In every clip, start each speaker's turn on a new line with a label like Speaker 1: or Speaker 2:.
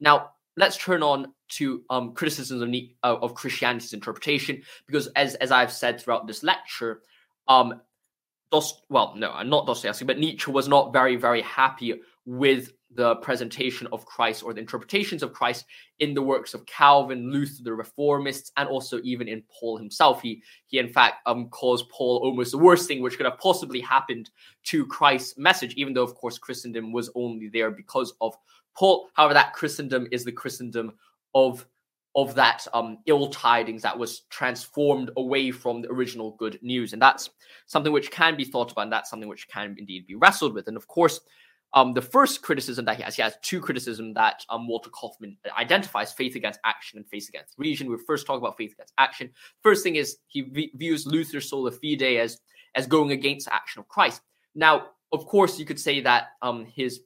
Speaker 1: Now, let's turn on to um, criticisms of, uh, of Christianity's interpretation, because as as I've said throughout this lecture, um, Dost, well, no, not Dostoevsky, but Nietzsche was not very, very happy with the presentation of Christ or the interpretations of Christ in the works of Calvin, Luther, the Reformists, and also even in Paul himself. He, he in fact, um, calls Paul almost the worst thing which could have possibly happened to Christ's message, even though, of course, Christendom was only there because of Paul. However, that Christendom is the Christendom of of that um, ill tidings that was transformed away from the original good news. And that's something which can be thought about, and that's something which can indeed be wrestled with. And of course, um, the first criticism that he has, he has two criticism that um, Walter Kaufmann identifies: faith against action and faith against reason. We first talk about faith against action. First thing is he v- views Luther's sola fide as as going against the action of Christ. Now, of course, you could say that um, his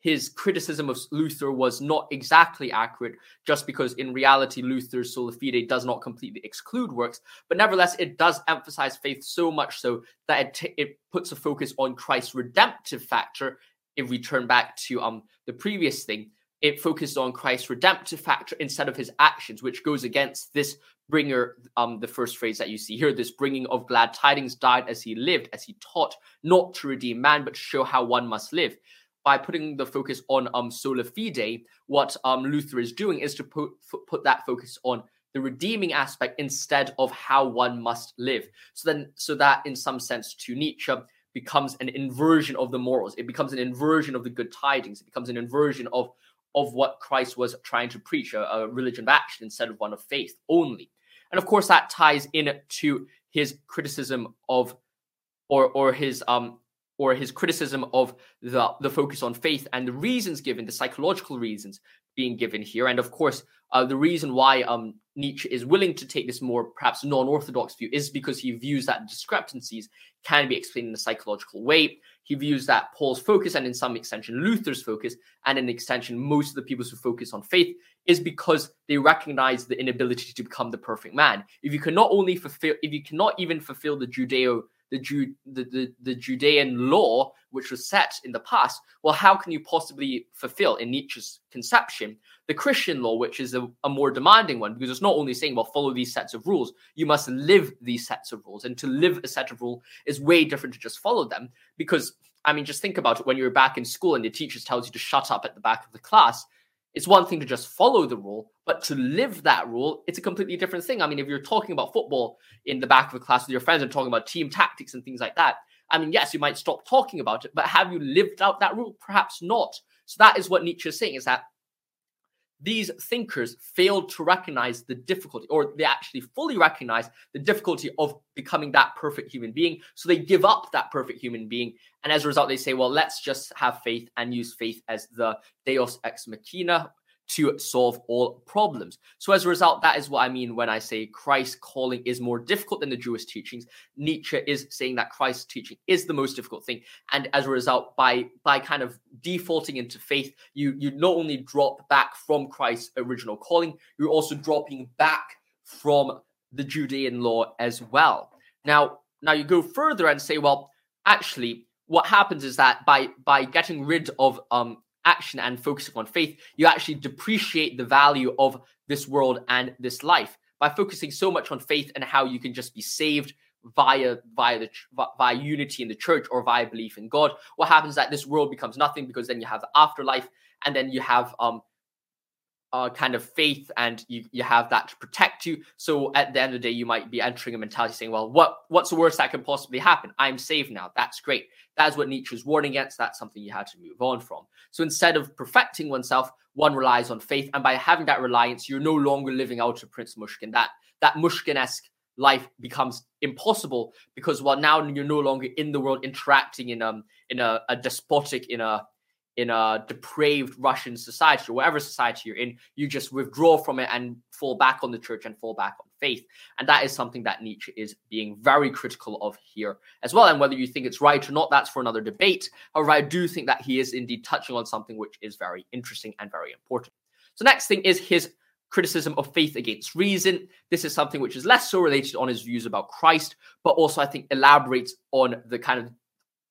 Speaker 1: his criticism of Luther was not exactly accurate, just because in reality, Luther's sola fide does not completely exclude works, but nevertheless, it does emphasize faith so much so that it, t- it puts a focus on Christ's redemptive factor. If we turn back to um the previous thing, it focused on Christ's redemptive factor instead of his actions, which goes against this bringer, um, the first phrase that you see here, this bringing of glad tidings died as he lived, as he taught, not to redeem man, but to show how one must live by putting the focus on um, sola fide, what um, Luther is doing is to put, put that focus on the redeeming aspect instead of how one must live. So then, so that in some sense to Nietzsche becomes an inversion of the morals. It becomes an inversion of the good tidings. It becomes an inversion of of what Christ was trying to preach, a, a religion of action instead of one of faith only. And of course, that ties in to his criticism of, or or his um or his criticism of the, the focus on faith and the reasons given, the psychological reasons being given here. And of course, uh, the reason why um, Nietzsche is willing to take this more perhaps non orthodox view is because he views that discrepancies can be explained in a psychological way. He views that Paul's focus, and in some extension, Luther's focus, and in extension, most of the people who focus on faith, is because they recognize the inability to become the perfect man. If you cannot only fulfill, if you cannot even fulfill the Judeo the, Ju- the, the, the Judean law, which was set in the past, well, how can you possibly fulfill, in Nietzsche's conception, the Christian law, which is a, a, more demanding one? Because it's not only saying, well, follow these sets of rules, you must live these sets of rules. And to live a set of rules is way different to just follow them. Because, I mean, just think about it when you're back in school and the teacher tells you to shut up at the back of the class it's one thing to just follow the rule, but to live that rule, it's a completely different thing. I mean, if you're talking about football in the back of a class with your friends and talking about team tactics and things like that, I mean, yes, you might stop talking about it, but have you lived out that rule? Perhaps not. So that is what Nietzsche is saying: is that these thinkers failed to recognize the difficulty, or they actually fully recognize the difficulty of becoming that perfect human being. So they give up that perfect human being. And as a result, they say, well, let's just have faith and use faith as the deus ex machina, to solve all problems. So, as a result, that is what I mean when I say Christ's calling is more difficult than the Jewish teachings. Nietzsche is saying that Christ's teaching is the most difficult thing, and as a result, by by kind of defaulting into faith, you you not only drop back from Christ's original calling, you're also dropping back from the Judean law as well. Now, now you go further and say, well, actually, what happens is that by by getting rid of um action and focusing on faith, you actually depreciate the value of this world and this life by focusing so much on faith and how you can just be saved via via the via unity in the church or via belief in God. What happens is that this world becomes nothing because then you have the afterlife and then you have um uh, kind of faith and you, you have that to protect you. So at the end of the day, you might be entering a mentality saying, well, what what's the worst that can possibly happen? I'm saved now. That's great. That's what Nietzsche's warning against. That's something you had to move on from. So instead of perfecting oneself, one relies on faith. And by having that reliance, you're no longer living out of Prince Myshkin. That that Myshkin-esque life becomes impossible because well now you're no longer in the world interacting in um in a, a despotic in a in a depraved Russian society or whatever society you're in, you just withdraw from it and fall back on the church and fall back on faith. And that is something that Nietzsche is being very critical of here as well. And whether you think it's right or not, that's for another debate. However, I do think that he is indeed touching on something which is very interesting and very important. So, next thing is his criticism of faith against reason. This is something which is less so related on his views about Christ, but also I think elaborates on the kind of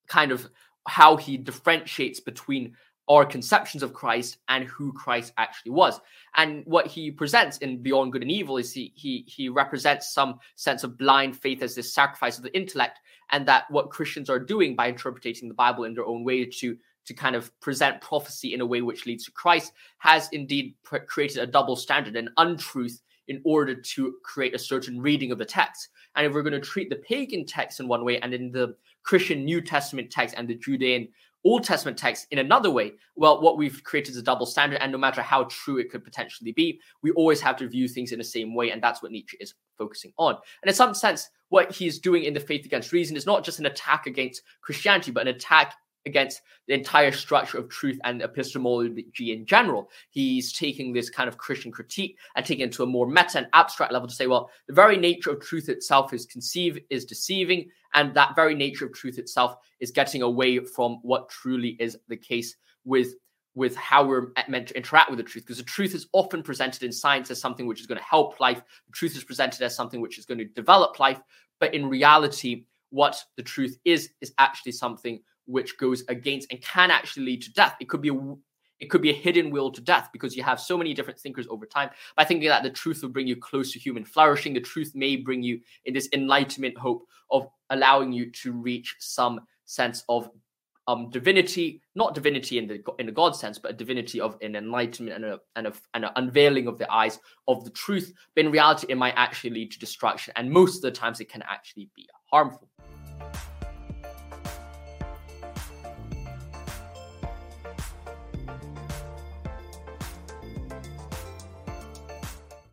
Speaker 1: kind of how he differentiates between our conceptions of Christ and who Christ actually was. And what he presents in Beyond Good and Evil is he he he represents some sense of blind faith as this sacrifice of the intellect, and that what Christians are doing by interpreting the Bible in their own way to to kind of present prophecy in a way which leads to Christ has indeed created a double standard, an untruth in order to create a certain reading of the text. And if we're going to treat the pagan text in one way and in the Christian New Testament text and the Judean Old Testament text in another way, well, what we've created is a double standard. And no matter how true it could potentially be, we always have to view things in the same way. And that's what Nietzsche is focusing on. And in some sense, what he's doing in the Faith Against Reason is not just an attack against Christianity, but an attack against the entire structure of truth and epistemology in general. He's taking this kind of Christian critique and taking it to a more meta and abstract level to say, well, the very nature of truth itself is conceive is deceiving, and that very nature of truth itself is getting away from what truly is the case with with how we're meant to interact with the truth. Because the truth is often presented in science as something which is going to help life. The truth is presented as something which is going to develop life. But in reality what the truth is is actually something which goes against and can actually lead to death. It could be a it could be a hidden will to death because you have so many different thinkers over time. By thinking that the truth will bring you close to human flourishing, the truth may bring you in this enlightenment hope of allowing you to reach some sense of um, divinity, not divinity in the in the God sense, but a divinity of an enlightenment and a and a and an unveiling of the eyes of the truth. But in reality, it might actually lead to destruction, and most of the times, it can actually be harmful.